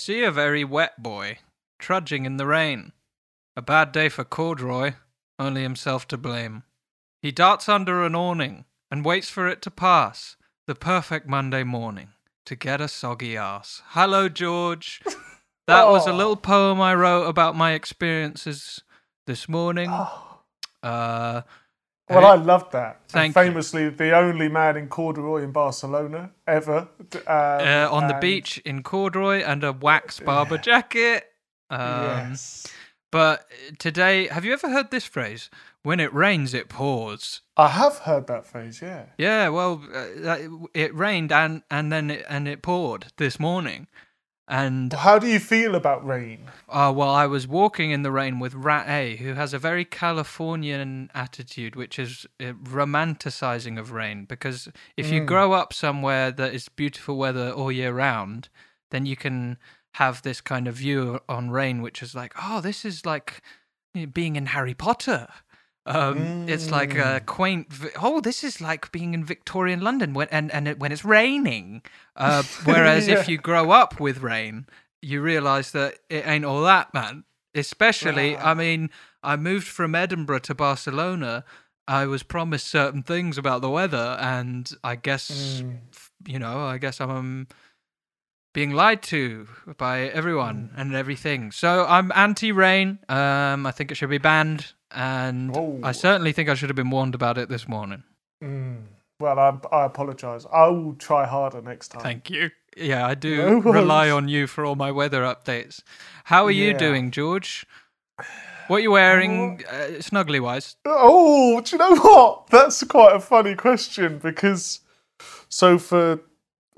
See a very wet boy, trudging in the rain. A bad day for Corduroy, only himself to blame. He darts under an awning and waits for it to pass, the perfect Monday morning, to get a soggy ass. Hello, George. That was a Oh. little poem I wrote about my experiences this morning. Oh. Uh, Well, I loved that. And Thank you. famously, the only man in corduroy in Barcelona ever. Um, uh, on the beach in corduroy and a wax Barbour jacket. Um, yes. But today, have you ever heard this phrase? When it rains, it pours. I have heard that phrase, yeah. Yeah, well, uh, it rained and and then it, and it poured this morning, and How do you feel about rain? uh, well, I was walking in the rain with Rat A, who has a very Californian attitude, which is uh, romanticizing of rain. Because if you Mm. grow up somewhere that is beautiful weather all year round, then you can have this kind of view on rain, which is like, oh, this is like being in Harry Potter. Um, It's like a Mm. quaint. Oh, this is like being in Victorian London when and and it, when it's raining. Uh, whereas if you grow up with rain, you realise that it ain't all that, man. Especially, I mean, I moved from Edinburgh to Barcelona. I was promised certain things about the weather, and I guess Mm. you know, I guess I'm um, being lied to by everyone and everything. So I'm anti-rain. Um, I think it should be banned, and Oh. I certainly think I should have been warned about it this morning. Mm. Well, I, I apologise. I will try harder next time. Thank you. Yeah, I do No rely on you for all my weather updates. How are you doing, George? What are you wearing, uh, snuggly wise? Oh, do you know what? That's quite a funny question because, so for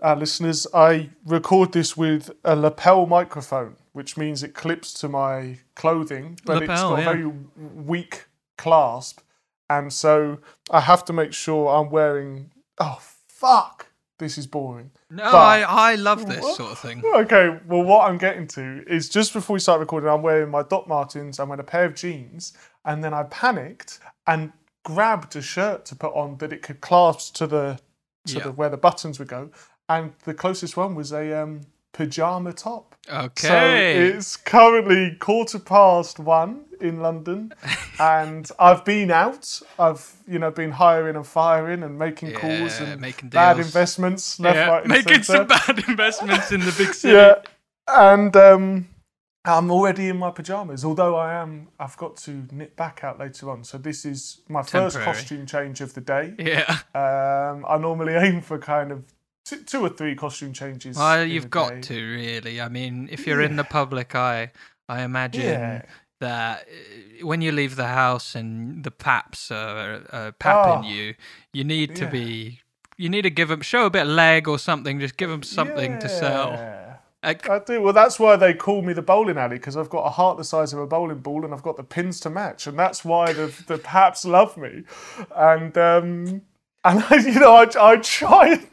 our listeners, I record this with a lapel microphone, which means it clips to my clothing, but it's got yeah. a very weak clasp. And so I have to make sure I'm wearing. Oh, fuck. This is boring. No, But- I, I love this What? sort of thing. Okay, well, what I'm getting to is just before we start recording, I'm wearing my Doc Martens, I'm wearing a pair of jeans, and then I panicked and grabbed a shirt to put on that it could clasp to the to Yeah. the where the buttons would go, and the closest one was a um, pajama top. So Okay. it's currently quarter past one in London, and I've been out. I've you know been hiring and firing and making calls and making bad investments left, yeah, right, making some bad investments in the big city. Yeah, and um, I'm already in my pajamas. Although I am, I've got to knit back out later on. So this is my first costume change of the day. Yeah. Um, I normally aim for kind of two, two or three costume changes. Well, you've got day. to really. I mean, if you're in the public eye, I imagine Yeah. that uh, when you leave the house and the paps are uh, papping Oh, you, you need to yeah. be. You need to give them show a bit of leg or something. Just give them something to sell. Yeah. Like, I do. Well, that's why they call me the bowling alley because I've got a heart the size of a bowling ball and I've got the pins to match, and that's why the the Paps love me. And um, and I, you know, I I try. And,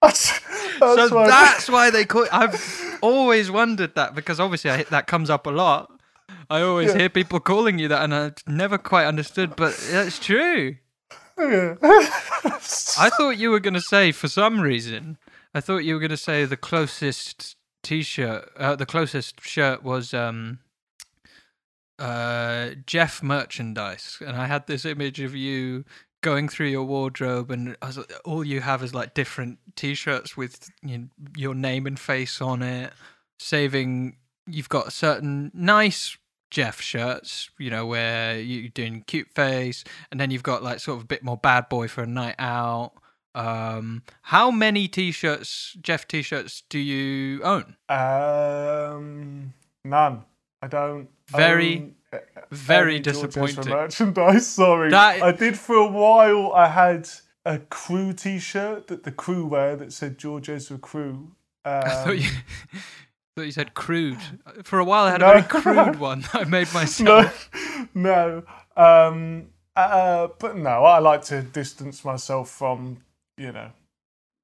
that's, that's so why that's why they call. I've always wondered that because obviously I, that comes up a lot. I always Yeah. hear people calling you that, and I've never quite understood. But it's true. Yeah. I thought you were going to say, for some reason, I thought you were going to say the closest T-shirt, uh, the closest shirt was um, uh, Jeff merchandise, and I had this image of you going through your wardrobe, and I was like, all you have is like different T-shirts with you know, your name and face on it, saving. You've got certain nice Jeff shirts, you know, where you're doing cute face, and then you've got like sort of a bit more bad boy for a night out. Um, how many t-shirts, Jeff t-shirts, do you own? Um, none. I don't. Very, own very any George Ezra disappointing. merchandise. Sorry, That- I did for a while. I had a crew T-shirt that the crew wear that said George Ezra Crew. Um, I thought you, thought you said crude. For a while, I had No. a very crude one that I made myself. no, no. Um, uh, but no, I like to distance myself from you know.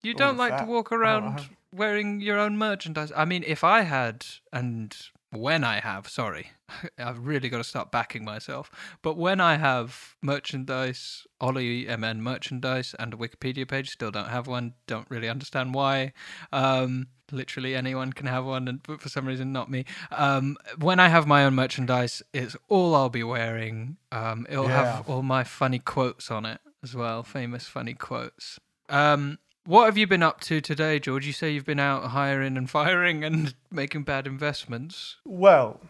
You don't like to walk around wearing your own merchandise. I mean, if I had, and when I have, sorry, I've really got to start backing myself. But when I have merchandise, Ollie MN merchandise, and a Wikipedia page, still don't have one. Don't really understand why. Um, literally anyone can have one, and but for some reason not me. Um, when I have my own merchandise, it's all I'll be wearing. Um, it'll Yeah. have all my funny quotes on it as well, famous funny quotes. Um, what have you been up to today, George? You say you've been out hiring and firing and making bad investments. Well,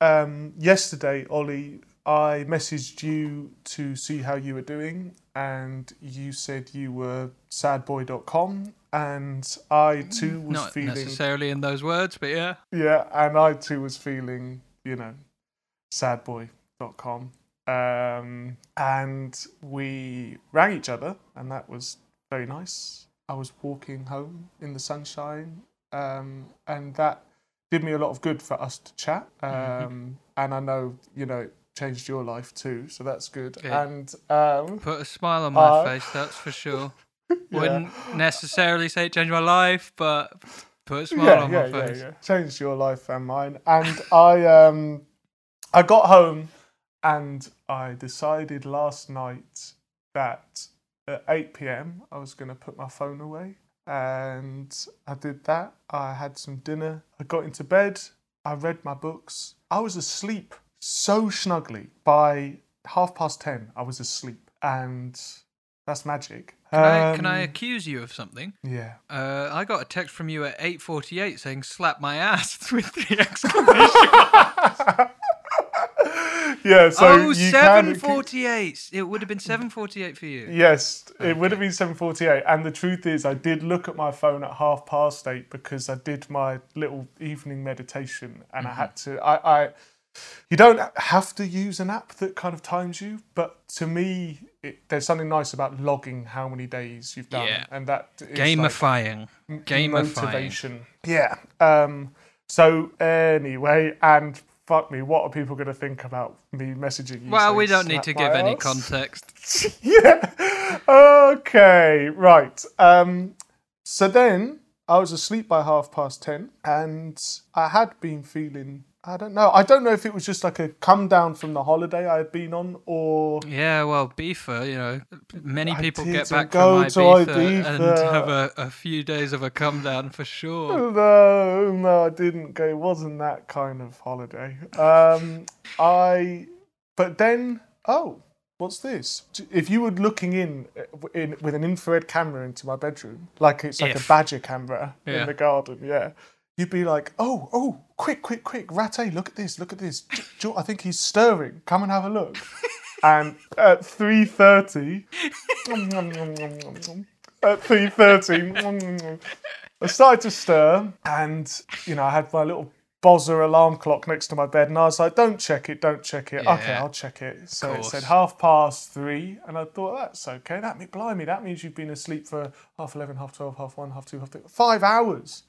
um, yesterday, Ollie, I messaged you to see how you were doing, and you said you were sadboy.com, and I too was Not feeling necessarily in those words, but yeah. yeah, and I too was feeling, you know, sadboy.com. Um, and we rang each other, and that was very nice. I was walking home in the sunshine, um, and that did me a lot of good for us to chat. Um, Mhm. And I know, you know, it changed your life too, so that's good. Good. And um, Put a smile on my Uh, face, that's for sure. yeah. Wouldn't necessarily say it changed my life, but put a smile yeah, on yeah, my yeah, face. yeah. Changed your life and mine. And I um I got home and I decided last night that at 8 p.m. I was going to put my phone away. And I did that. I had some dinner. I got into bed. I read my books. I was asleep so snugly. By half past 10, I was asleep. And that's magic. Can, I, can I Um, accuse you of something? Yeah. Uh, I got a text from you at 8.48 saying slap my ass with three exclamation. yeah, so oh, you can- 7.48. It would have been 7.48 for you. Yes, it would have been seven forty-eight. And the truth is, I did look at my phone at half past eight because I did my little evening meditation, and I had to. I, I, you don't have to use an app that kind of times you, but to me, it, there's something nice about logging how many days you've done, Yeah. and that is like Gamifying. m- Gamifying. motivation. Yeah. Um. So anyway, and fuck me, what are people going to think about me messaging you? Well, we don't need to give any context. yeah. Okay. Right. Um. So then I was asleep by half past ten, and I had been feeling. I don't know. I don't know if it was just like a come down from the holiday I had been on, or Yeah, well, Beefer, you know, many people get back from to Ibiza and have a, a few days of a come down for sure. no, no, I didn't go. It wasn't that kind of holiday. Um, I. But then, oh, what's this? If you were looking in, in with an infrared camera into my bedroom, like it's like If. a badger camera Yeah. in the garden, yeah, you'd be like, oh, oh, quick, quick, quick, Rate, look at this, look at this. I think he's stirring. Come and have a look. and at three thirty, at three thirty. I started to stir, and you know, I had my little bozzer alarm clock next to my bed, and I was like, "Don't check it, don't check it." Okay, Yeah. I'll check it. So it said half past three, and I thought that's okay. That means blimey, that means you've been asleep for half eleven, half twelve, half one, half two, half three, five hours.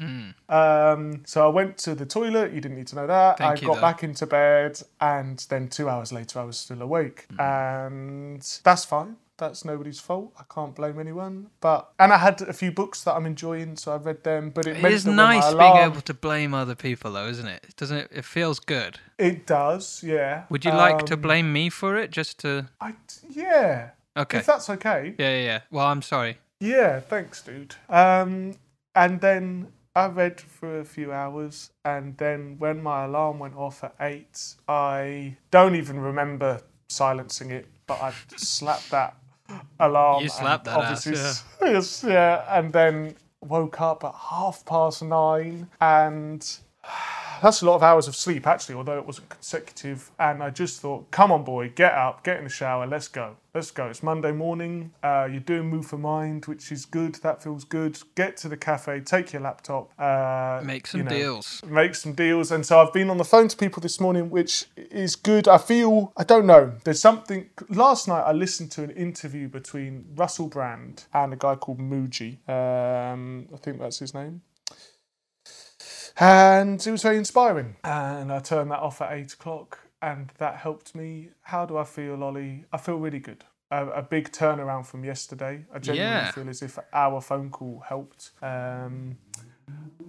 Um, so I went to the toilet. You didn't need to know that. Thank I got though. back into bed, and then two hours later, I was still awake, and that's fine. That's nobody's fault. I can't blame anyone. But and I had a few books that I'm enjoying, so I read them. But it, It is that when my nice being able to blame other people, though, isn't it? Doesn't it? It feels good. It does, yeah. Would you like to Um, blame me for it, just to? I yeah. Okay. If that's okay. Yeah, yeah, yeah. Well, I'm sorry. Yeah, thanks, dude. Um, and then I read for a few hours, and then when my alarm went off at eight, I don't even remember silencing it, but I slapped that alarm. You slapped that obviously s- yes, yeah, and then woke up at half past nine, and that's a lot of hours of sleep actually, although it wasn't consecutive. And I just thought, come on, boy, get up, get in the shower, let's go, let's go. It's Monday morning. Uh, you're doing Move for Mind, which is good. That feels good. Get to the cafe, take your laptop, uh, Make some you know, deals. make some deals. And so I've been on the phone to people this morning, which is good. I feel, I don't know, there's something. Last night I listened to an interview between Russell Brand and a guy called Mooji. Um, I think that's his name. And it was very inspiring. And I turned that off at eight o'clock, and that helped me. How do I feel, Ollie? I feel really good. A, a big turnaround from yesterday. I genuinely Yeah. feel as if our phone call helped. Um,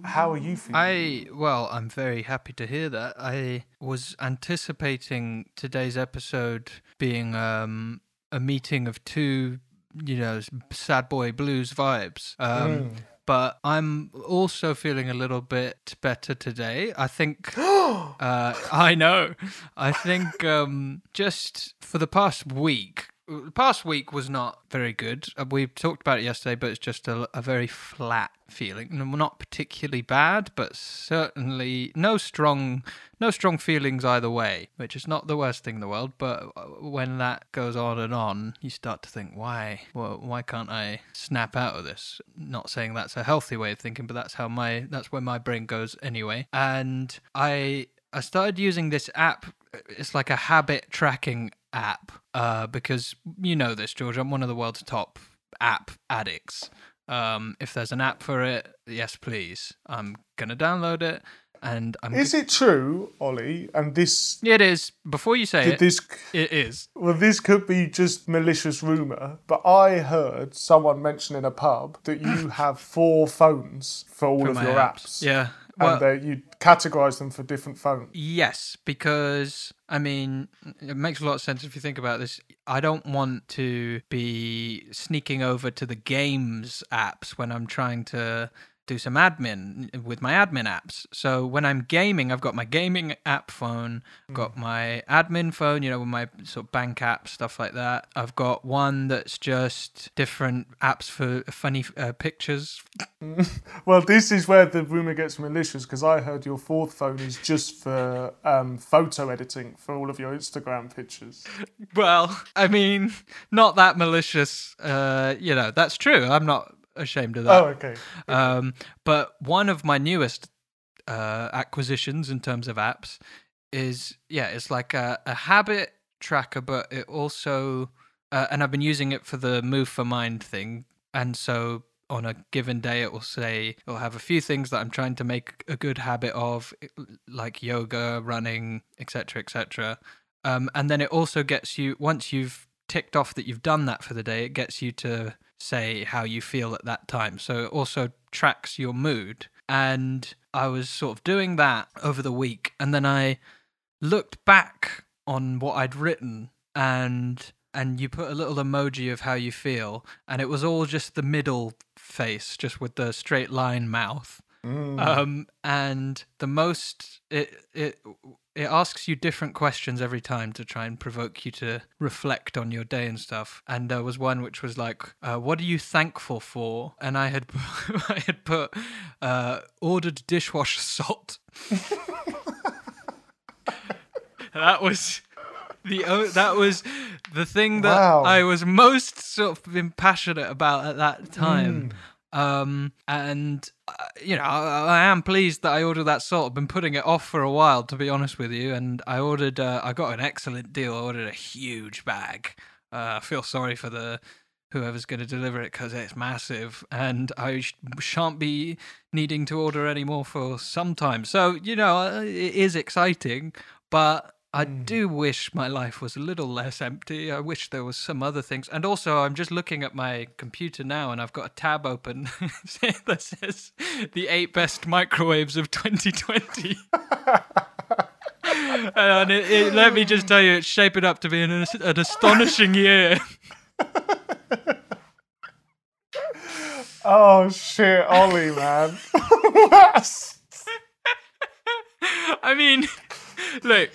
how are you feeling? I well, I'm very happy to hear that. I was anticipating today's episode being um, a meeting of two, you know, sad boy blues vibes. Um, Mm. But I'm also feeling a little bit better today. I think. uh, I know. I think um, just for the past week, the past week was not very good. Uh, We talked about it yesterday, but it's just a, a very flat feeling. Not particularly bad, but certainly no strong, no strong feelings either way. Which is not the worst thing in the world. But uh, when that goes on and on, you start to think, why? Well, why can't I snap out of this? Not saying that's a healthy way of thinking, but that's how my that's where my brain goes anyway. And I I started using this app. It's like a habit tracking app uh, because you know this, George. I'm one of the world's top app addicts. Um, if there's an app for it, yes, please. I'm gonna download it, and I'm. Is it true, Ollie? And this Yeah it is. Before you say it, this it is. well, this could be just malicious rumor, but I heard someone mention in a pub that you have four phones for all of my your apps. Yeah. Well, and you categorize them for different phones. Yes, because I mean, it makes a lot of sense if you think about this. I don't want to be sneaking over to the games apps when I'm trying to do some admin with my admin apps. So when I'm gaming, I've got my gaming app phone, I've got my admin phone, you know, with my sort of bank app stuff like that. I've got one that's just different apps for funny uh, pictures. Well, this is where the rumor gets malicious because I heard your fourth phone is just for um, photo editing for all of your Instagram pictures. Well, I mean, not that malicious. Uh, you know, that's true. I'm not ashamed of that. Oh, okay. Um, but one of my newest uh, acquisitions in terms of apps is yeah, it's like a, a habit tracker, but it also uh, and I've been using it for the Move for Mind thing, and so on a given day it will say it'll have a few things that I'm trying to make a good habit of, like yoga, running, etc., etc. Um, and then it also gets you once you've ticked off that you've done that for the day, it gets you to say how you feel at that time. So it also tracks your mood. And I was sort of doing that over the week, and then I looked back on what I'd written and and you put a little emoji of how you feel and it was all just the middle face just with the straight line mouth um and the most it it it asks you different questions every time to try and provoke you to reflect on your day and stuff and there was one which was like uh, what are you thankful for and i had i had put uh ordered dishwasher salt that was the that was the thing that Wow. I was most sort of passionate about at that time. Um, and uh, you know, I, I am pleased that I ordered that salt. I've been putting it off for a while, to be honest with you. And I ordered, uh, I got an excellent deal. I ordered a huge bag. Uh, I feel sorry for the whoever's going to deliver it because it's massive, and I sh- shan't be needing to order any more for some time. So you know, uh, it is exciting, but I hmm. do wish my life was a little less empty. I wish there was some other things. And also, I'm just looking at my computer now, and I've got a tab open that says the eight best microwaves of 2020. and it, it, let me just tell you, it's shaping up to be an, an astonishing year. Oh shit, Ollie, man. I mean, look,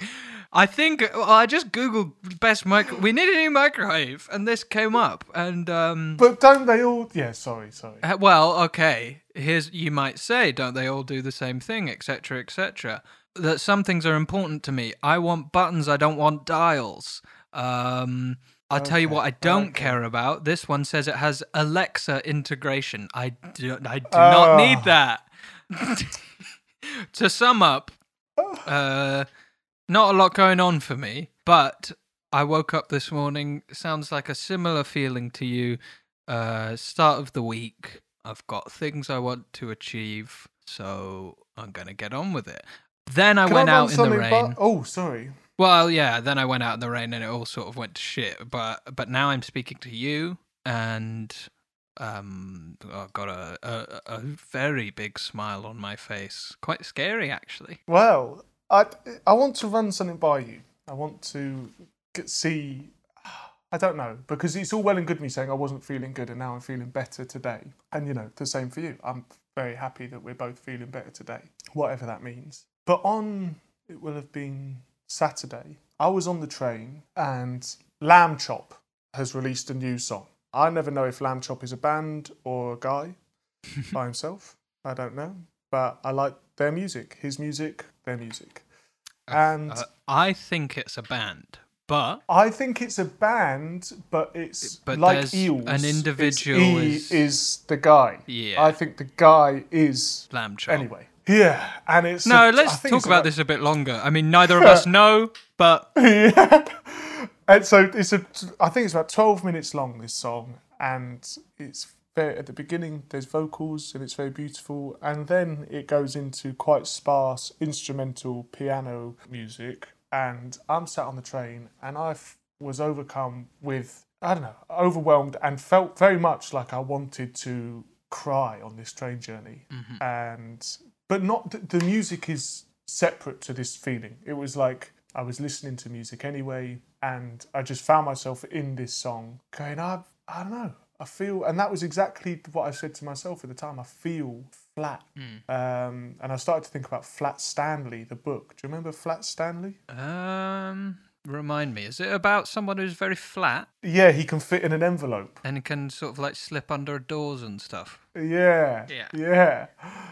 I think well, I just googled best micro. We need a new microwave, and this came up. And um, but don't they all? Yeah, sorry, sorry. uh, well, okay. Here's you might say, don't they all do the same thing, etc., etc. That some things are important to me. I want buttons. I don't want dials. Um, I'll tell you what I don't okay. care about. This one says it has Alexa integration. I do, I do not need Oh. that. to sum up, uh, not a lot going on for me, but I woke up this morning. Sounds like a similar feeling to you. Uh, start of the week. I've got things I want to achieve, so I'm gonna get on with it. Then I Can went I out in the rain. oh, sorry. Well, yeah. Then I went out in the rain, and it all sort of went to shit. But but now I'm speaking to you, and um, I've got a, a a very big smile on my face. Quite scary, actually. Well, I I want to run something by you. I want to get, see I don't know because it's all well and good me saying I wasn't feeling good and now I'm feeling better today. And you know, the same for you. I'm very happy that we're both feeling better today, whatever that means. But on it will have been Saturday, I was on the train and Lambchop has released a new song. I never know if Lambchop is a band or a guy by himself. I don't know. But I like their music, his music, their music. And Uh, I think it's a band, but I think it's a band, but it's But like Eels. an individual E is- is the guy. Yeah. I think the guy is Lambchop. anyway. Yeah, and it's No, a- let's talk about this a bit longer. I mean, neither of us know, but yeah. And so it's a. I think it's about twelve minutes long. This song, and it's at the beginning. There's vocals, and it's very beautiful, and then it goes into quite sparse instrumental piano music. And I'm sat on the train, and i was overcome with I don't know, overwhelmed, and felt very much like I wanted to cry on this train journey. Mm-hmm. And but not the, the music is separate to this feeling. It was like I was listening to music anyway, and I just found myself in this song going, I, I don't know, I feel, and that was exactly what I said to myself at the time. I feel flat, um, and I started to think about Flat Stanley, the book. Do you remember Flat Stanley? um, remind me, is it about someone who's very flat Yeah, he can fit in an envelope. and can sort of like slip under doors and stuff? Yeah, Yeah. yeah.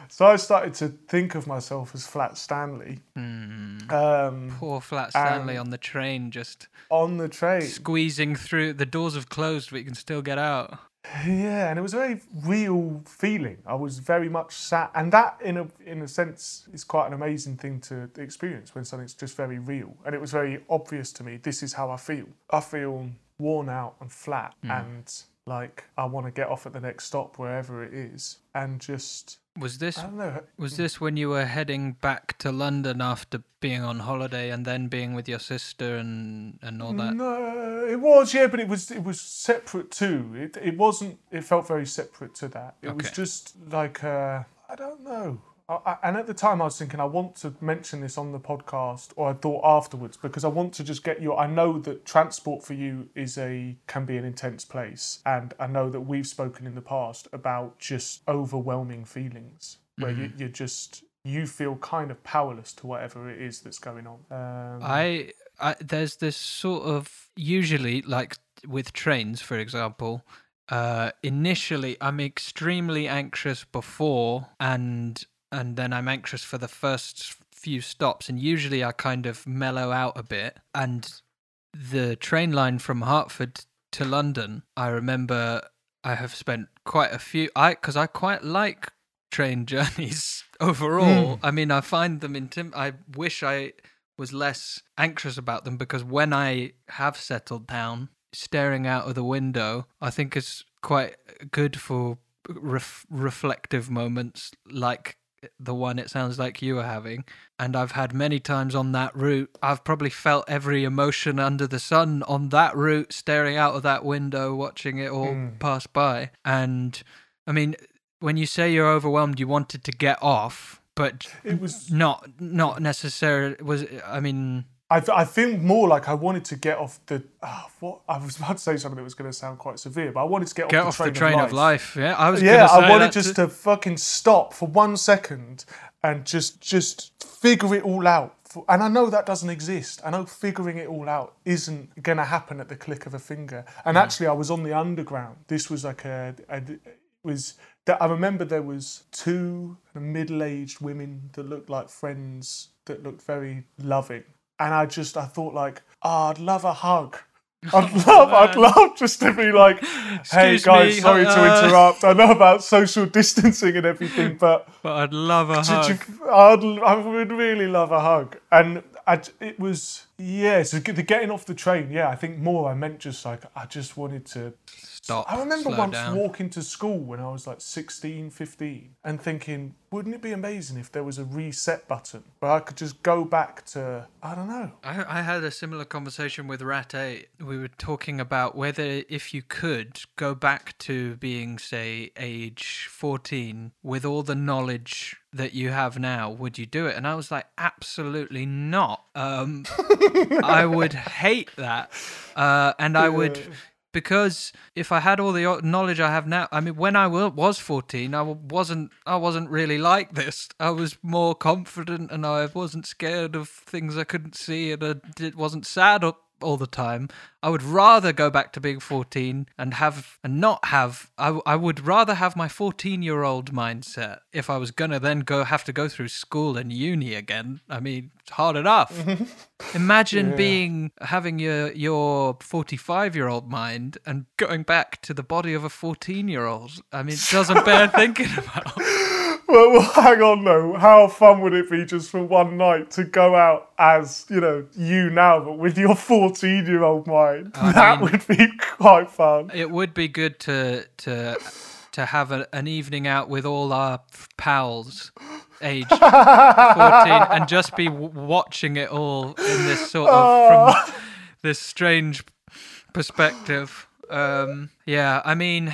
So I started to think of myself as Flat Stanley. Hmm. Um, Poor flat Stanley on the train, just on the train. squeezing through. The doors have closed, but you can still get out. Yeah, and it was a very real feeling. I was very much sat, and that, in a in a sense, is quite an amazing thing to experience when something's just very real. And it was very obvious to me. This is how I feel. I feel worn out and flat, hmm. and like I want to get off at the next stop, wherever it is, and just Was this I don't know. was this when you were heading back to London after being on holiday and then being with your sister and and all that? No, it was yeah, but it was it was separate too. It it wasn't. It felt very separate to that. It was just like uh, I don't know. I, and at the time, I was thinking I want to mention this on the podcast, or I thought afterwards because I want to just get your. I know that transport for you is a can be an intense place, and I know that we've spoken in the past about just overwhelming feelings where you, you just you feel kind of powerless to whatever it is that's going on. Um, I, I there's this sort of usually like with trains, for example. Uh, initially, I'm extremely anxious before, and and then I'm anxious for the first few stops, and usually I kind of mellow out a bit. And the train line from Hertford to London, I remember I have spent quite a few. I because I quite like train journeys overall. Hmm. I mean, I find them intim. I wish I was less anxious about them because when I have settled down, staring out of the window, I think is quite good for ref- reflective moments like the one it sounds like you are having. And I've had many times on that route, I've probably felt every emotion under the sun on that route, staring out of that window, watching it all mm. pass by. And I mean, when you say you're overwhelmed, you wanted to get off, but it was not not necessarily was I mean I, I feel more like I wanted to get off the. ah, what I was about to say something that was going to sound quite severe, but I wanted to get, get off, off the the train, train of, of life. life. Yeah, I was Yeah, say I wanted just too. to fucking stop for one second and just just figure it all out. And I know that doesn't exist. I know figuring it all out isn't going to happen at the click of a finger. And actually, I was on the underground. This was like a, a it was that I remember there was two middle-aged women that looked like friends that looked very loving. And I just I thought like, oh, I'd love a hug. I'd love, I'd love just to be like, hey Excuse guys, me, sorry uh, to interrupt. I know about social distancing and everything, but But I'd love a hug. you, I'd, I would really love a hug. And I, it was, yeah, so the getting off the train, yeah, I think more I meant just like, I just wanted to stop. I remember once down. walking to school when I was like 16, 15 and thinking, wouldn't it be amazing if there was a reset button where I could just go back to, I don't know. I, I had a similar conversation with Rat 8. We were talking about whether if you could go back to being, say, age 14 with all the knowledge that you have now, would you do it? And I was like, absolutely not. Um, I would hate that. Uh, and I would. Because if I had all the knowledge I have now, I mean, when I was fourteen, I w- wasn't, I wasn't really like this. I was more confident, and I wasn't scared of things I couldn't see, and I wasn't sad all, the time. I would rather go back to being fourteen and have and not have. I, I would rather have my fourteen-year-old mindset if I was gonna then go have to go through school and uni again. I mean, it's hard enough. Imagine Yeah. being having your your 45 year old mind and going back to the body of a 14 year old. I mean, it doesn't bear thinking about. Well, well, hang on though. How fun would it be just for one night to go out as, you know, you now, but with your 14 year old mind? I that mean- would be quite fun. It would be good to to to have a, an evening out with all our pals, age 14, and just be w- watching it all in this sort of from this strange perspective. Um, yeah, I mean,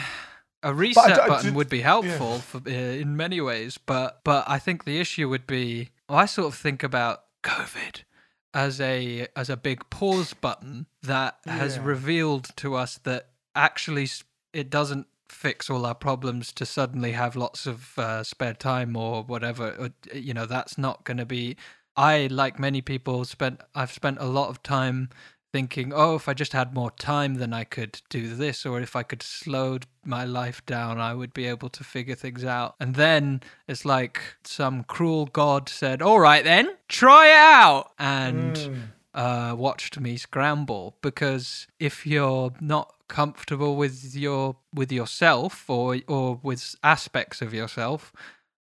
a reset I button did- would be helpful for, uh, in many ways, but but I think the issue would be well, I sort of think about COVID as a as a big pause button that has Yeah. revealed to us that actually it doesn't fix all our problems to suddenly have lots of uh, spare time or whatever or, you know that's not going to be i like many people spent i've spent a lot of time thinking oh if i just had more time then i could do this or if i could slow my life down i would be able to figure things out and then it's like some cruel god said all right then try it out and Mm. uh, watched me scramble because if you're not comfortable with your with yourself or or with aspects of yourself,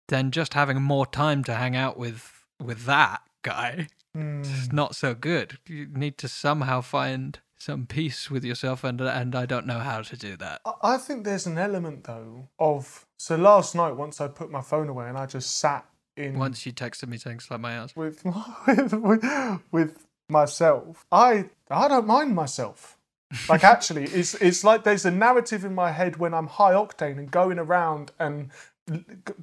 then just having more time to hang out with with that guy Mm. not so good. You need to somehow find some peace with yourself, and and I don't know how to do that. I- I think there's an element though of so last night once I put my phone away and I just sat in Once you texted me saying slap my ass. with with with, with myself. I I don't mind myself. Like actually, it's it's like there's a narrative in my head when I'm high octane and going around and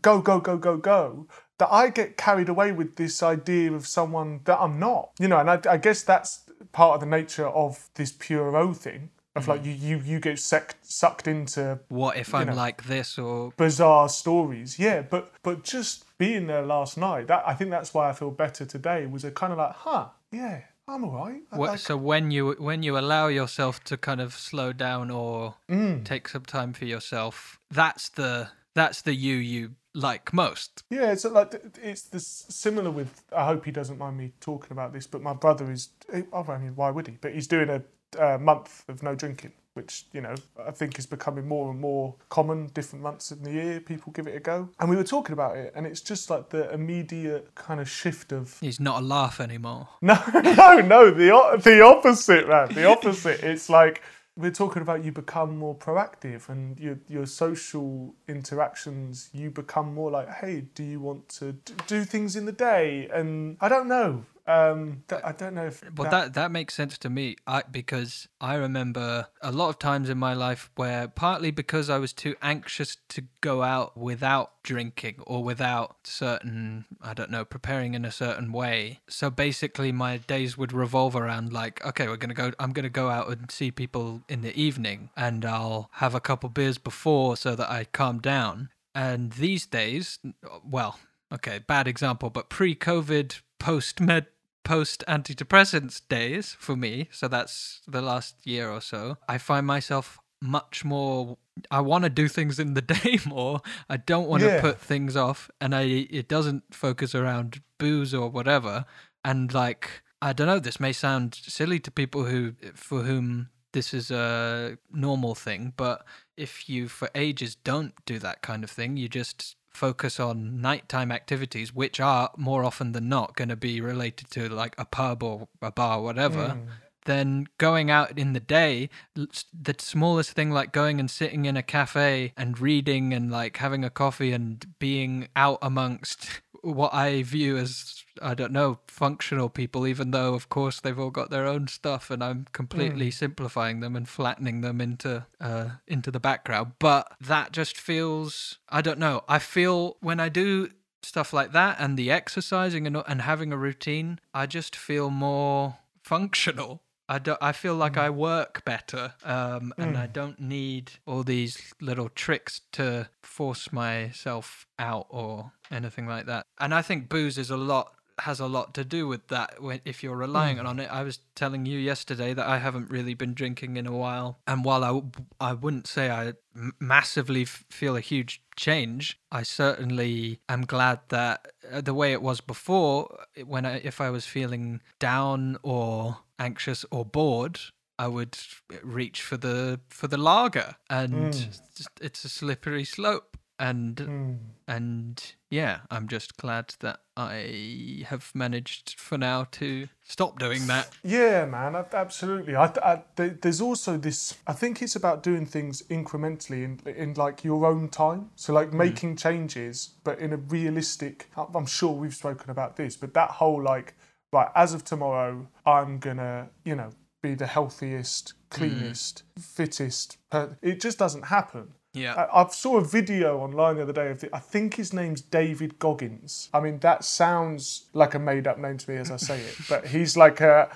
go go go go go that I get carried away with this idea of someone that I'm not. You know, and I, I guess that's part of the nature of this pure O thing. Of like you you you get sucked sucked into What if I'm know. like this or bizarre stories. Yeah, but but just being there last night, that I think that's why I feel better today. Was a kind of like, huh, yeah, I'm alright. What, like- so when you when you allow yourself to kind of slow down or Mm. take some time for yourself, that's the that's the you you like most. Yeah, it's like it's this similar with. I hope he doesn't mind me talking about this, but my brother is. I mean, why would he? But he's doing a, uh month of no drinking, which you know I think is becoming more and more common. Different months in the year, people give it a go, and we were talking about it, and it's just like the immediate kind of shift of He's not a laugh anymore. No, no, no. The the opposite, man. The opposite. It's like we're talking about you become more proactive and your your social interactions. You become more like, hey, do you want to do things in the day? And I don't know. Um, th- I don't know if Well, that that makes sense to me. I because I remember a lot of times in my life where partly because I was too anxious to go out without drinking or without certain I don't know preparing in a certain way. So basically, my days would revolve around like, okay, we're gonna go. I'm gonna go out and see people in the evening, and I'll have a couple beers before so that I calm down. And these days, well, okay, bad example, but pre-COVID, post-med post antidepressants days for me, so that's the last year or so, I find myself much more I want to do things in the day more. I don't want Yeah. to put things off and I it doesn't focus around booze or whatever. And like I don't know, this may sound silly to people who for whom this is a normal thing, but if you for ages don't do that kind of thing, you just focus on nighttime activities, which are more often than not going to be related to like a pub or a bar, or whatever, hmm. then going out in the day, the smallest thing like going and sitting in a cafe and reading and like having a coffee and being out amongst what I view as I don't know functional people, even though of course they've all got their own stuff, and I'm completely simplifying them and flattening them into uh, into the background. But that just feels I don't know. I feel when I do stuff like that and the exercising and and having a routine, I just feel more functional. I, don't. I feel like I work better um, and I don't need all these little tricks to force myself out or anything like that. And I think booze is a lot has a lot to do with that when if you're relying on it. I was telling you yesterday that I haven't really been drinking in a while and while I I wouldn't say I massively f- feel a huge change, I certainly am glad that uh, the way it was before when I if I was feeling down or anxious or bored I would reach for the for the lager and it's- it's a slippery slope and Mm. and yeah, I'm just glad that I have managed for now to stop doing that. Yeah, man, absolutely. I, I, there's also this. I think it's about doing things incrementally in, in like your own time. So like making changes, but in a realistic. I'm sure we've spoken about this, but that whole like, right, as of tomorrow, I'm gonna, you know, be the healthiest, mm-hmm. cleanest, fittest. Per- it just doesn't happen. Yeah. I, I saw a video online the other day of the, I think his name's David Goggins. I mean, that sounds like a made up name to me as I say it, but he's like a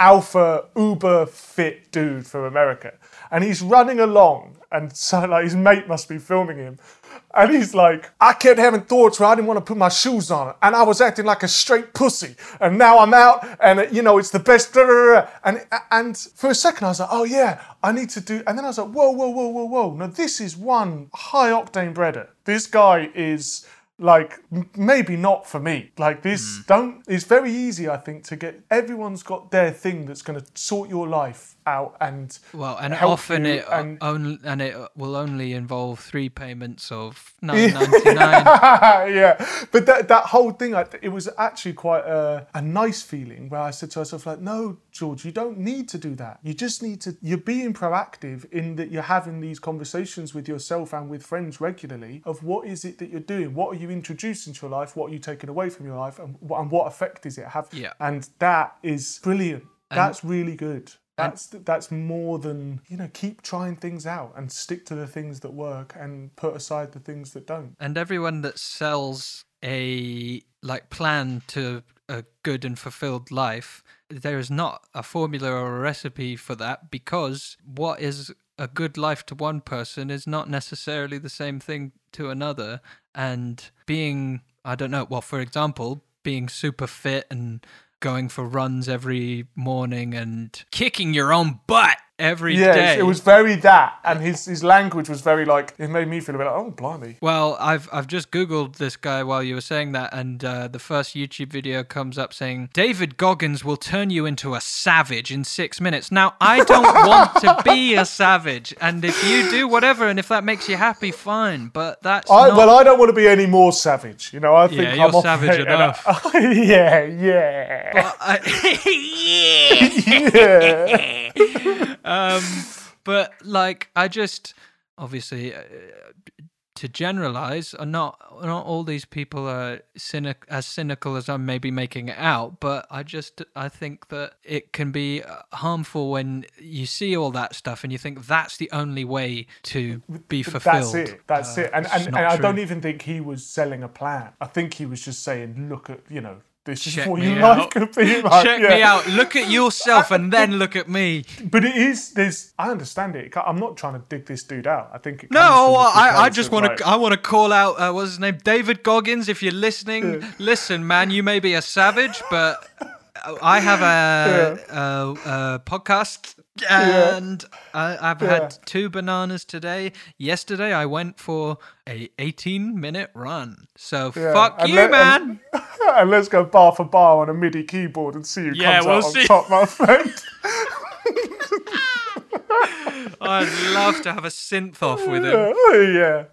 alpha uber fit dude from America. And he's running along and so like his mate must be filming him. And he's like, I kept having thoughts where I didn't want to put my shoes on, and I was acting like a straight pussy. And now I'm out, and you know it's the best. da, da, da, da." And and for a second I was like, oh yeah, I need to do. And then I was like, whoa, whoa, whoa, whoa, whoa. No, this is one high octane breader. This guy is like m- maybe not for me. Like this hmm. don't it's very easy i think to get everyone's got their thing that's going to sort your life out and Well, and often it and- only and it will only involve three payments of nine ninety nine. yeah, but that that whole thing, I, it was actually quite a, a nice feeling where I said to myself, like, no, George, you don't need to do that. You just need to. You're being proactive in that you're having these conversations with yourself and with friends regularly of what is it that you're doing, what are you introducing to your life, what are you taking away from your life, and, what- and what effect is it have Yeah. and that is brilliant. That's really good. That's that's more than you know. Keep trying things out and stick to the things that work, and put aside the things that don't. and everyone that sells a like plan to a good and fulfilled life there is not a formula or a recipe for that because what is a good life to one person is not necessarily the same thing to another and being i don't know well for example being super fit and going for runs every morning and kicking your own butt every day. Yeah, it was very that, and his his language was very like it made me feel a bit like oh blimey. Well, I've I've just googled this guy while you were saying that, and uh, the first YouTube video comes up saying David Goggins will turn you into a savage in six minutes. Now, I don't want to be a savage, and if you do whatever, and if that makes you happy, fine. But that's I, not. well, I don't want to be any more savage. You know, I think Yeah, I'm you're off savage it, and I- enough. yeah, yeah, yeah. Um, but like I just obviously uh, to generalize, are not not all these people are cynic as cynical as I'm maybe making it out. But I just I think that it can be uh, harmful when you see all that stuff and you think that's the only way to be fulfilled. That's it. That's Uh, it. And and, and I don't even think he was selling a plan. I think he was just saying, look at you know, this is Check what me your life out. could be like. Check yeah. me out. Look at yourself and then look at me. But it is. There's. I understand it. I'm not trying to dig this dude out. I think it No, comes from well, the I, I just want like- to. I want to call out. Uh, what's his name? David Goggins. If you're listening, listen, man. You may be a savage, but I have a, a, a podcast, and I, I've Yeah. had two bananas today. Yesterday, I went for a 18 minute run. So Yeah, fuck and you, let- man. and- and let's go bar for bar on a MIDI keyboard and see who Yeah, comes we'll out on top, my friend. I'd love to have a synth off with him. yeah.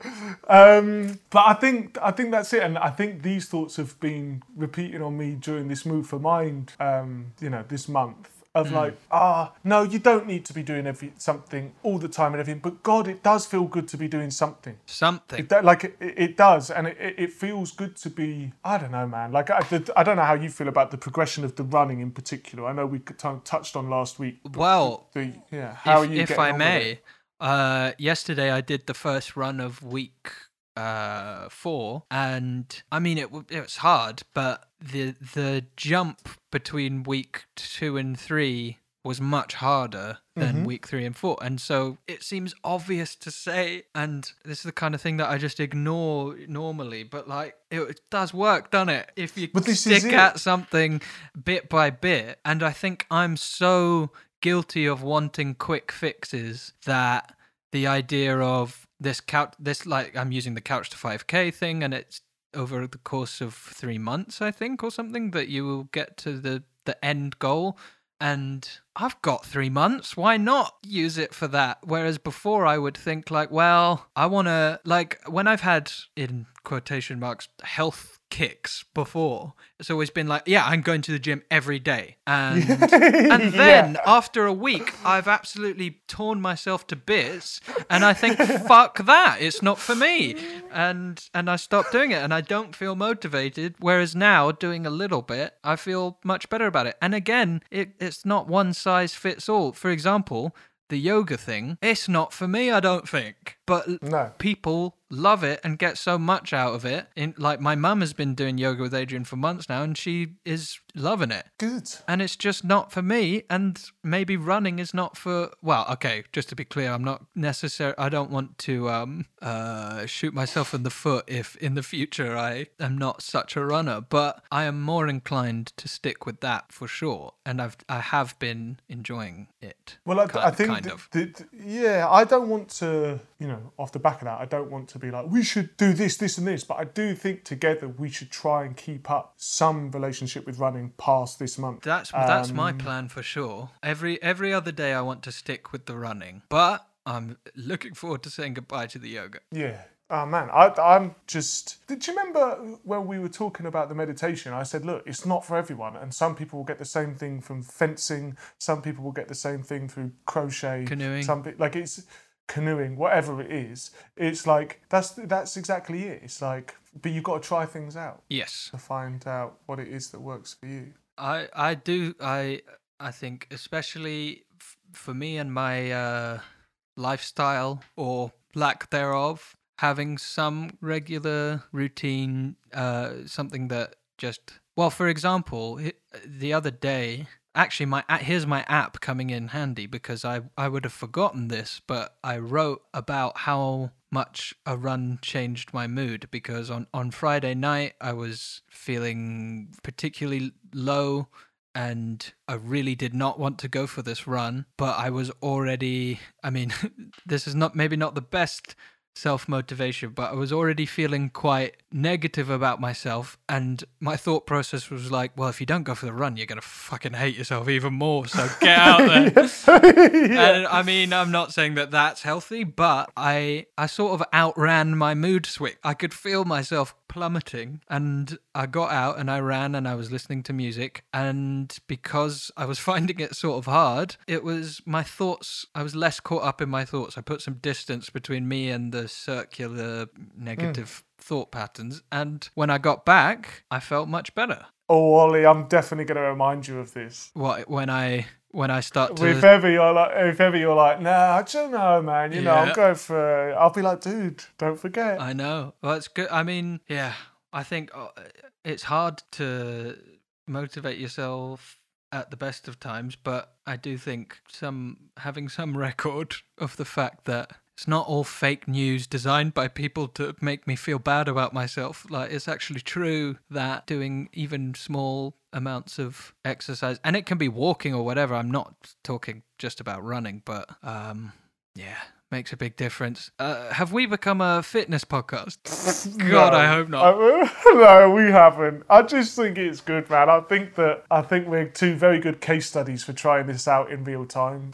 Um, but I think I think that's it, and I think these thoughts have been repeating on me during this move for mind. Um, you know, this month of like, ah, no, you don't need to be doing every something all the time and everything. But God, it does feel good to be doing something. Something. It, like it, it does, and it, it feels good to be. I don't know, man. Like I, the, I don't know how you feel about the progression of the running in particular. I know we touched on last week. well, The yeah, how if, are you? if I on with it? may, uh, yesterday I did the first run of week uh, four, and I mean it. It was hard, but the the jump between week two and three was much harder than Mhm. week three and four, and so it seems obvious to say. And this is the kind of thing that I just ignore normally, but like it, it does work, doesn't it? If you But this is stick at something bit by bit, and I think I'm so guilty of wanting quick fixes that the idea of this couch this like i'm using the couch to 5k thing and it's over the course of three months i think or something that you will get to the the end goal. And i've got three months. Why not use it for that? Whereas before i would think like well i want to like when i've had in quotation marks health kicks before it's always been like yeah i'm going to the gym every day and and then Yeah. after a week, I've absolutely torn myself to bits, and I think, "Fuck that! It's not for me." And and I stopped doing it, and I don't feel motivated. Whereas now, doing a little bit, I feel much better about it. And again, it, it's not one size fits all. For example, the yoga thing, it's not for me. I don't think, but No. people love it and get so much out of it. In like my mum has been doing yoga with Adriene for months now, and she is loving it Good. and it's just not for me and maybe running is not for well okay just to be clear i'm not necessary i don't want to um uh shoot myself in the foot if in the future i am not such a runner but i am more inclined to stick with that for sure and i've i have been enjoying it Well, I, Ki- I think, kind of yeah, I don't want to, you know, off the back of that, I don't want to be like, we should do this, this, and this. But I do think together we should try and keep up some relationship with running past this month. That's that's my Um, plan for sure. Every every other day I want to stick with the running, but I'm looking forward to saying goodbye to the yoga. Yeah. Oh man, I, I'm just. Did you remember when we were talking about the meditation? I said, look, it's not for everyone, and some people will get the same thing from fencing. Some people will get the same thing through crochet, Canoeing. Some like it's canoeing, whatever it is. It's like that's that's exactly it. It's like, but you've got to try things out Yes. to find out what it is that works for you. I I do I I think especially f- for me and my uh, lifestyle or lack thereof, having some regular routine, uh, something that just well, for example, the other day. Actually, my here's my app coming in handy because I I would have forgotten this, but I wrote about how much a run changed my mood because on on Friday night I was feeling particularly low and I really did not want to go for this run, but I was already I mean, this is not maybe not the best self motivation, but I was already feeling quite negative about myself. And my thought process was like, well, if you don't go for the run, you're going to fucking hate yourself even more. So get out there. And I mean, I'm not saying that that's healthy, but I I sort of outran my mood swing. I could feel myself plummeting, and I got out and I ran and I was listening to music. And because I was finding it sort of hard, it was my thoughts. I was less caught up in my thoughts. I put some distance between me and the circular negative hmm. thought patterns. And when I got back, I felt much better. Oh, Ollie, I'm definitely going to remind you of this. What when I when I start to If ever you're like, if ever you're like, nah, I don't know, man. You know, Yeah. I'll go for. I'll be like, dude, don't forget. I know. Well, it's good. I mean, yeah, I think uh, it's hard to motivate yourself at the best of times, but I do think some having some record of the fact that it's not all fake news designed by people to make me feel bad about myself. Like it's actually true that doing even small amounts of exercise and it can be walking or whatever. I'm not talking just about running, but um yeah, makes a big difference. Uh, have we become a fitness podcast? God, I hope not. Uh, no, we haven't. I just think it's good, man. I think that I think we're two very good case studies for trying this out in real time.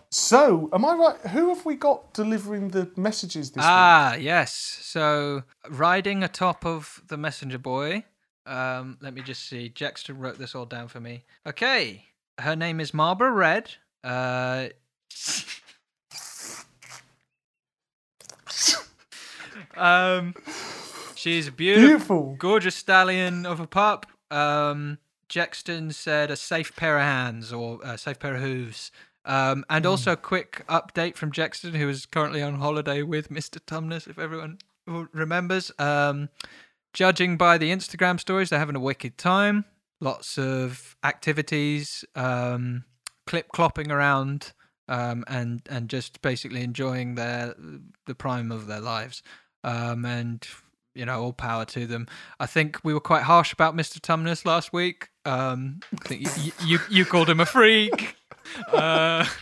so, am I right? Who have we got delivering the messages this week? Ah, yes. So riding atop of the messenger boy. Um, let me just see. Jackson wrote this all down for me. Okay. Her name is Marlborough Red. Uh, um, she's a beautiful, Beautiful. gorgeous stallion of a pup. Um, Jackson said a safe pair of hands or a safe pair of hooves. Um, and also a quick update from Jackson, who is currently on holiday with Mr. Tumnus, if everyone remembers. Um, judging by the Instagram stories, they're having a wicked time. Lots of activities, um, clip clopping around, um, and and just basically enjoying their the prime of their lives. Um, and you know, all power to them. I think we were quite harsh about Mr. Tumnus last week. Um, I think you, you you called him a freak. Uh,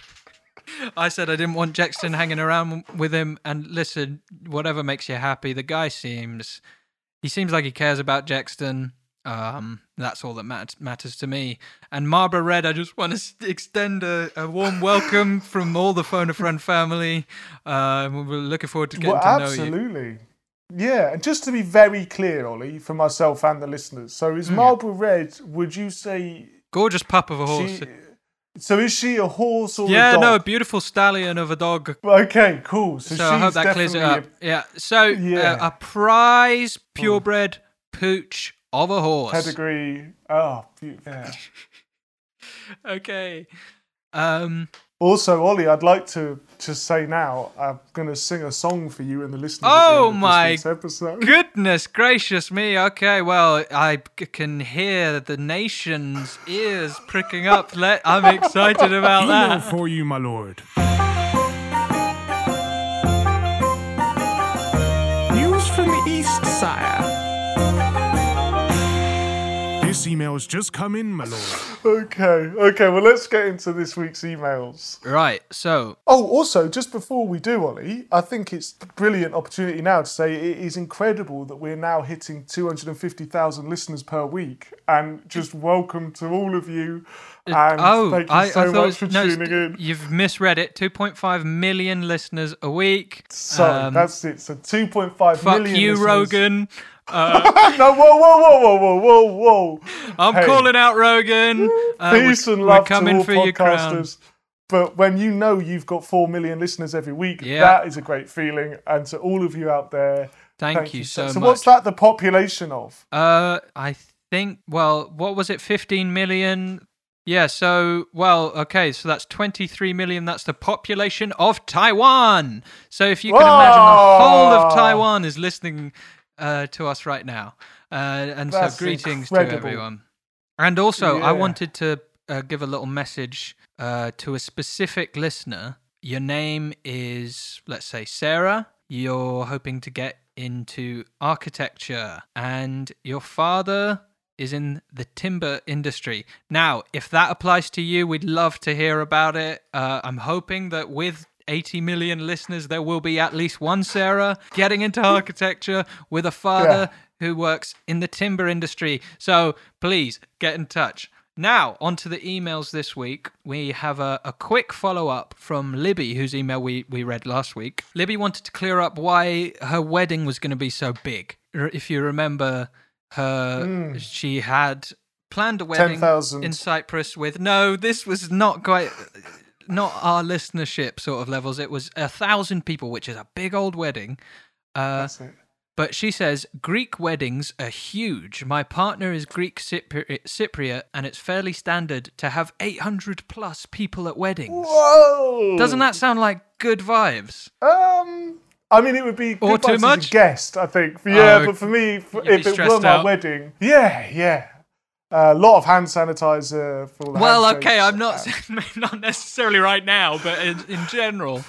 I said I didn't want Jackson hanging around with him. And listen, whatever makes you happy. The guy seems he seems like he cares about Jackson. Um, that's all that mat- matters to me. And Marlborough Red, I just want to extend a, a warm welcome from all the Phone a Friend family. Uh, we're looking forward to getting Well, to know you. absolutely. Yeah, and just to be very clear, Ollie, for myself and the listeners. So, is Marlborough Red? Would you say Gorgeous pup of a horse. she? So, is she a horse or yeah, a dog? no, a beautiful stallion of a dog. Okay, cool. So, So she's I hope that clears it up. definitely Yeah. So Yeah. Uh, a prize purebred pooch of a a horse. pedigree. Oh, yeah. Okay. Um. Also, Ollie, I'd like to just say now, I'm going to sing a song for you and the listeners. Oh the end of this my episode. Goodness gracious me. Okay, well, I c- can hear the nation's ears pricking up. Let I'm excited about Email that. for you, my lord. News from the East, sire. This email has just come in, my lord. Okay, okay. Well, let's get into this week's emails. Right. So, Oh, also, just before we do, Ollie, I think it's a brilliant opportunity now to say it is incredible that we're now hitting 250,000 listeners per week. And just welcome to all of you. And oh, thank you I, so I thought much it's- for no, tuning in. You've misread it. 2.5 million listeners a week. So Um, that's it. So 2.5 Fuck million you, listeners. Rogan. no, whoa, whoa, whoa, whoa, whoa, whoa, whoa. I'm Hey. calling out Rogan. Uh, we're- Peace and we're love coming to all for your crown. podcasters. But when you know you've got 4 million listeners every week, Yeah. that is a great feeling. And to all of you out there, Thank, you so, So much. So, what's that the population of? Uh, I think. Well, what was it? Fifteen million. Yeah. So, well, okay. So that's twenty-three million. That's the population of Taiwan. So if you can imagine, the whole of Taiwan is listening uh, to us right now. Uh, and That's so greetings incredible. to everyone. And also, I wanted to uh, give a little message uh, to a specific listener. Your name is, let's say, Sarah. You're hoping to get into architecture, and your father is in the timber industry. Now, if that applies to you, we'd love to hear about it. Uh, I'm hoping that with 80 million listeners, there will be at least one Sarah getting into architecture with a father who works in the timber industry. So please get in touch. Now, on to the emails this week. We have a, a quick follow up from Libby, whose email we, we read last week. Libby wanted to clear up why her wedding was going to be so big. If you remember, her hmm. she had planned a wedding 10,000. in Cyprus with no, this was not quite not our listenership sort of levels. It was a thousand people, which is a big old wedding. Uh, That's it. but she says Greek weddings are huge. My partner is Greek Cypri- Cypriot, and it's fairly standard to have 800 plus people at weddings. Whoa! Doesn't that sound like good vibes? Um, I mean, it would be Or good too vibes as much? a guest, I think. Yeah, Oh, but for me, f you'd if it were my out. wedding, yeah, yeah, a lot of hand sanitizer for Well, okay, I'm not not necessarily right now, but in, in general.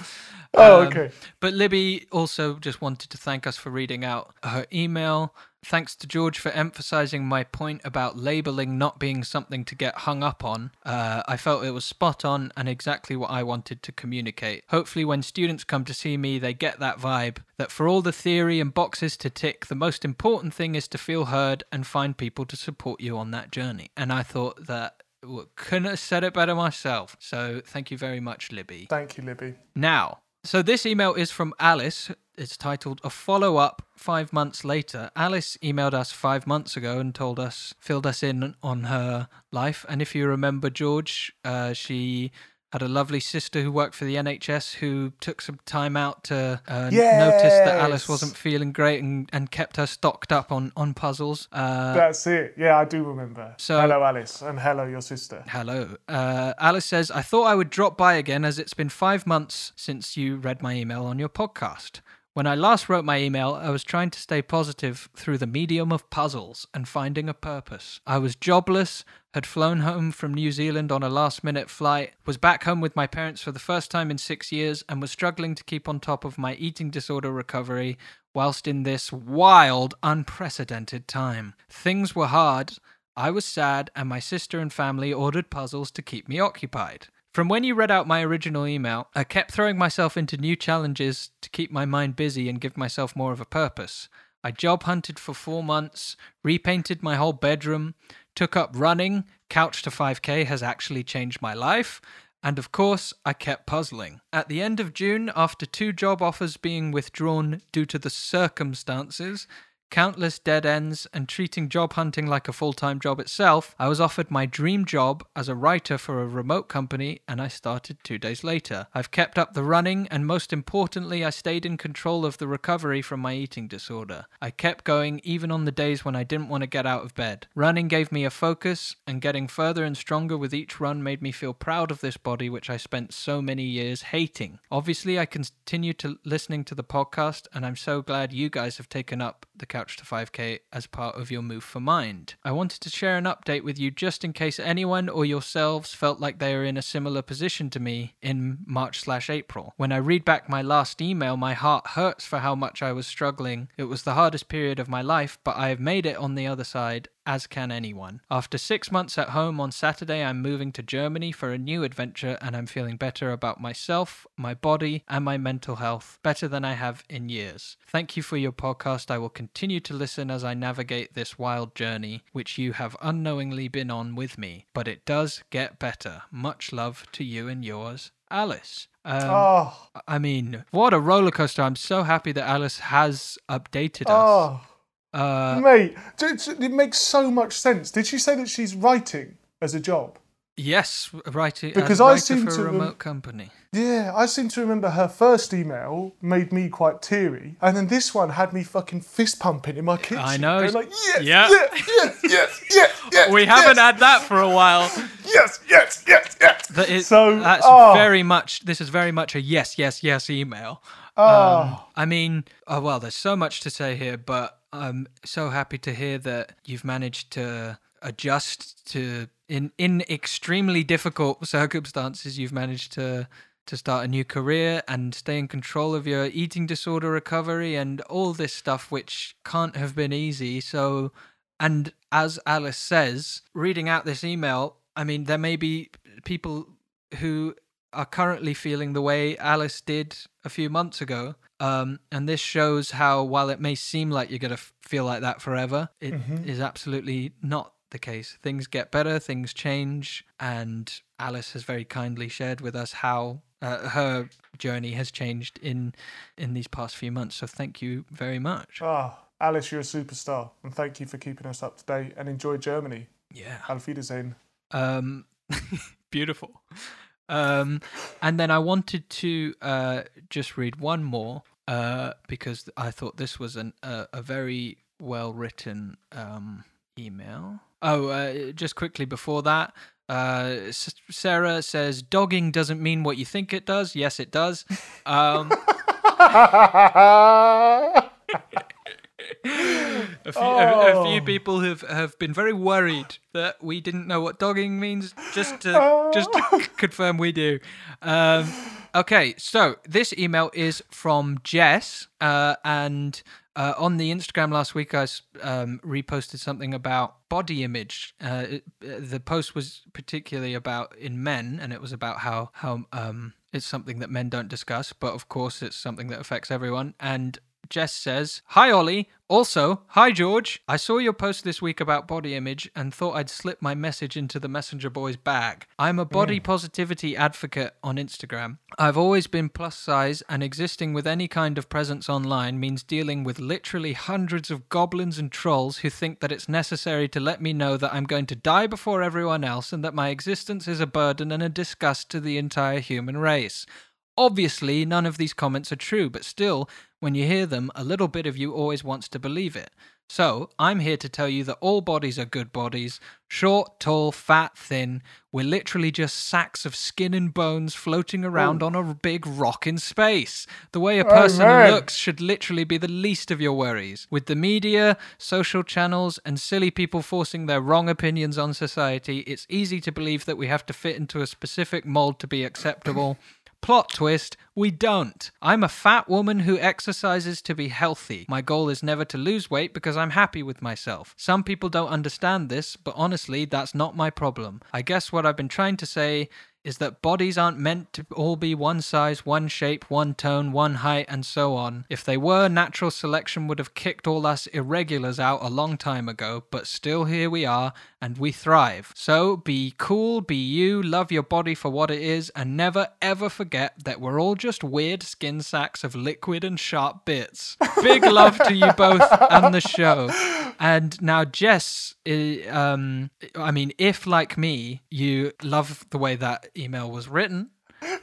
Oh, Um, okay. But Libby also just wanted to thank us for reading out her email. Thanks to George for emphasizing my point about labeling not being something to get hung up on. Uh, I felt it was spot on and exactly what I wanted to communicate. Hopefully, when students come to see me, they get that vibe that for all the theory and boxes to tick, the most important thing is to feel heard and find people to support you on that journey. And I thought that couldn't have said it better myself. So thank you very much, Libby. Thank you, Libby. Now, so this email is from Alice. It's titled A Follow Up Five Months Later. Alice emailed us five months ago and told us, filled us in on her life. And if you remember, George, uh, she had a lovely sister who worked for the NHS who took some time out to uh, notice that Alice wasn't feeling great and, and kept her stocked up on, on puzzles. Uh, That's it. Yeah, I do remember. So- hello, Alice, and hello, your sister. Hello. Uh, Alice says, I thought I would drop by again as it's been five months since you read my email on your podcast. When I last wrote my email, I was trying to stay positive through the medium of puzzles and finding a purpose. I was jobless, had flown home from New Zealand on a last minute flight, was back home with my parents for the first time in six years, and was struggling to keep on top of my eating disorder recovery whilst in this wild, unprecedented time. Things were hard, I was sad, and my sister and family ordered puzzles to keep me occupied. From when you read out my original email, I kept throwing myself into new challenges to keep my mind busy and give myself more of a purpose. I job hunted for four months, repainted my whole bedroom, took up running, Couch to 5K has actually changed my life, and of course, I kept puzzling. At the end of June, after two job offers being withdrawn due to the circumstances, countless dead ends, and treating job hunting like a full time job itself, I was offered my dream job as a writer for a remote company, and I started two days later. I've kept up the running, and most importantly, I stayed in control of the recovery from my eating disorder. I kept going even on the days when I didn't want to get out of bed. Running gave me a focus, and getting further and stronger with each run made me feel proud of this body which I spent so many years hating. Obviously, I continue to listening to the podcast, and I'm so glad you guys have taken up the Couch to 5K as part of your move for mind. I wanted to share an update with you just in case anyone or yourselves felt like they are in a similar position to me in March slash April. When I read back my last email, my heart hurts for how much I was struggling. It was the hardest period of my life, but I have made it on the other side as can anyone. After six months at home on Saturday, I'm moving to Germany for a new adventure and I'm feeling better about myself, my body, and my mental health, better than I have in years. Thank you for your podcast. I will continue to listen as I navigate this wild journey, which you have unknowingly been on with me, but it does get better. Much love to you and yours, Alice. Um, Oh, I mean, what a roller coaster. I'm so happy that Alice has updated us. oh, Uh, mate, it makes so much sense. Did she say that she's writing as a job? Yes, writing Because I seem for to a rem- remote company. Yeah, I seem to remember her first email made me quite teary, and then this one had me fucking fist pumping in my kitchen. I know. like yes, Yeah. yes, yes, yes, yes, yes. We haven't had that for a while. Yes, yes, yes, yes. That is, So, that's oh. very much. This is very much a yes, yes, yes email. Oh, Um, I mean, oh well, there's so much to say here, but I'm so happy to hear that you've managed to adjust to in in extremely difficult circumstances. You've managed to to start a new career and stay in control of your eating disorder recovery and all this stuff, which can't have been easy. So, and as Alice says, reading out this email, I mean, there may be people who are currently feeling the way Alice did a few months ago. Um, and this shows how, while it may seem like you're going to f- feel like that forever, it is absolutely not the case. Things get better, things change, and Alice has very kindly shared with us how uh, her journey has changed in in these past few months. So thank you very much. oh, Alice, you're a superstar, and thank you for keeping us up to date. And enjoy Germany. Yeah. Auf Wiedersehen. Um, beautiful. Um, and then I wanted to uh, just read one more uh, because I thought this was an, uh, a very well written um, email. Oh, uh, just quickly before that, uh, Sarah says, Dogging doesn't mean what you think it does. Yes, it does. Um, a, few, a, a few Oh. people have, have been very worried that we didn't know what dogging means. Just to just to confirm, we do. Um, Okay, so this email is from Jess, uh, and uh, on the Instagram last week, I um, reposted something about body image. Uh, it, uh, the post was particularly about in men, and it was about how how um, it's something that men don't discuss, but of course, it's something that affects everyone. And Jess says, Hi, Ollie. Also, hi, George. I saw your post this week about body image and thought I'd slip my message into the Messenger Boys bag. I'm a body mm. positivity advocate on Instagram. I've always been plus size, and existing with any kind of presence online means dealing with literally hundreds of goblins and trolls who think that it's necessary to let me know that I'm going to die before everyone else and that my existence is a burden and a disgust to the entire human race. Obviously, none of these comments are true, but still, when you hear them, a little bit of you always wants to believe it. So, I'm here to tell you that all bodies are good bodies short, tall, fat, thin. We're literally just sacks of skin and bones floating around on a big rock in space. The way a person man. looks should literally be the least of your worries. With the media, social channels, and silly people forcing their wrong opinions on society, it's easy to believe that we have to fit into a specific mold to be acceptable. Plot twist, we don't. I'm a fat woman who exercises to be healthy. My goal is never to lose weight because I'm happy with myself. Some people don't understand this, but honestly, that's not my problem. I guess what I've been trying to say is that bodies aren't meant to all be one size, one shape, one tone, one height, and so on. If they were, natural selection would have kicked all us irregulars out a long time ago, but still here we are, and we thrive. So be cool, be you, love your body for what it is, and never ever forget that we're all just weird skin sacks of liquid and sharp bits. Big love to you both and the show. And now, Jess, i- um, I mean, if like me, you love the way that email was written,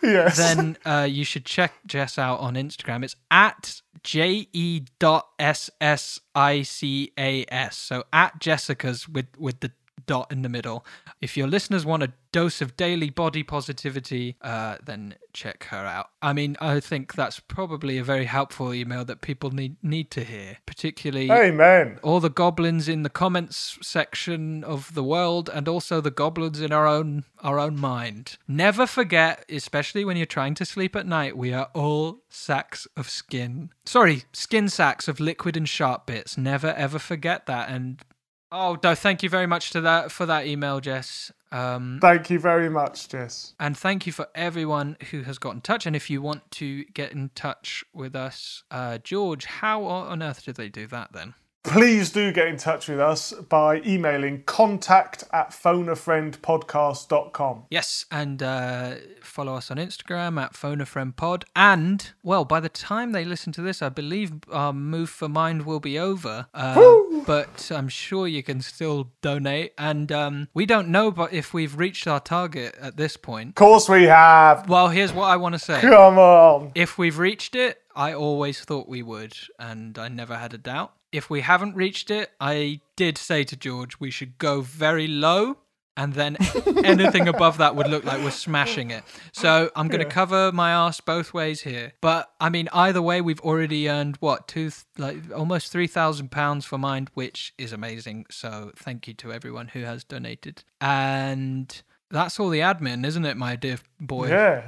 Yes. then uh, you should check Jess out on Instagram. It's at J E dot S S I C A S. So at Jessica's with with the dot in the middle. If your listeners want a dose of daily body positivity, uh, then check her out. I mean, I think that's probably a very helpful email that people need need to hear, particularly Amen. all the goblins in the comments section of the world and also the goblins in our own our own mind never forget especially when you're trying to sleep at night we are all sacks of skin sorry skin sacks of liquid and sharp bits never ever forget that and oh no thank you very much to that for that email jess um Thank you very much, Jess. and thank you for everyone who has got in touch. And if you want to get in touch with us, uh, George, how on earth did they do that then? Please do get in touch with us by emailing contact at phoneafriendpodcast.com. Yes, and uh, follow us on Instagram at Phone a Friend Pod. And well, by the time they listen to this, I believe our move for mind will be over. Uh, but I'm sure you can still donate. And um, we don't know, but if we've reached our target at this point. Of course we have. Well, here's what I want to say. Come on. If we've reached it, I always thought we would, and I never had a doubt. If we haven't reached it, I did say to George we should go very low, and then anything above that would look like we're smashing it. So I'm going to cover my ass both ways here. But I mean, either way, we've already earned what two, th- like almost three thousand pounds for Mind, which is amazing. So thank you to everyone who has donated, and that's all the admin, isn't it, my dear boy? Yeah,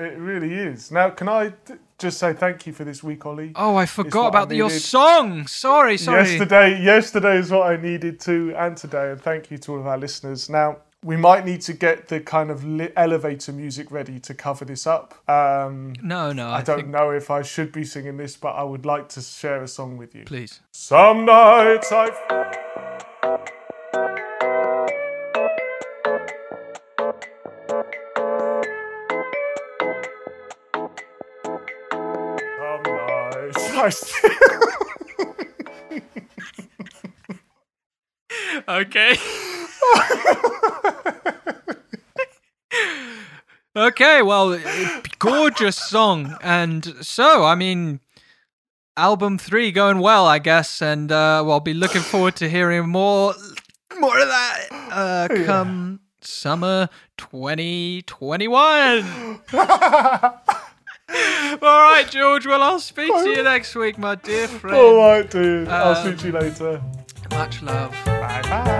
it really is. Now, can I t- just say thank you for this week, Ollie? Oh, I forgot I about your song. Sorry, sorry. Yesterday, yesterday is what I needed to, and today, and thank you to all of our listeners. Now, we might need to get the kind of li- elevator music ready to cover this up. Um, No, no, I, I don't think, know if I should be singing this, but I would like to share a song with you. Please. Some nights I've. Okay. okay, well, gorgeous song. And so, I mean, album three going well, I guess. And uh, well, I'll be looking forward to hearing more, more of that uh, come summer 2021. All right, George. Well, I'll speak to you next week, my dear friend. All right, dude. I'll Um, see you later. Much love. Bye bye.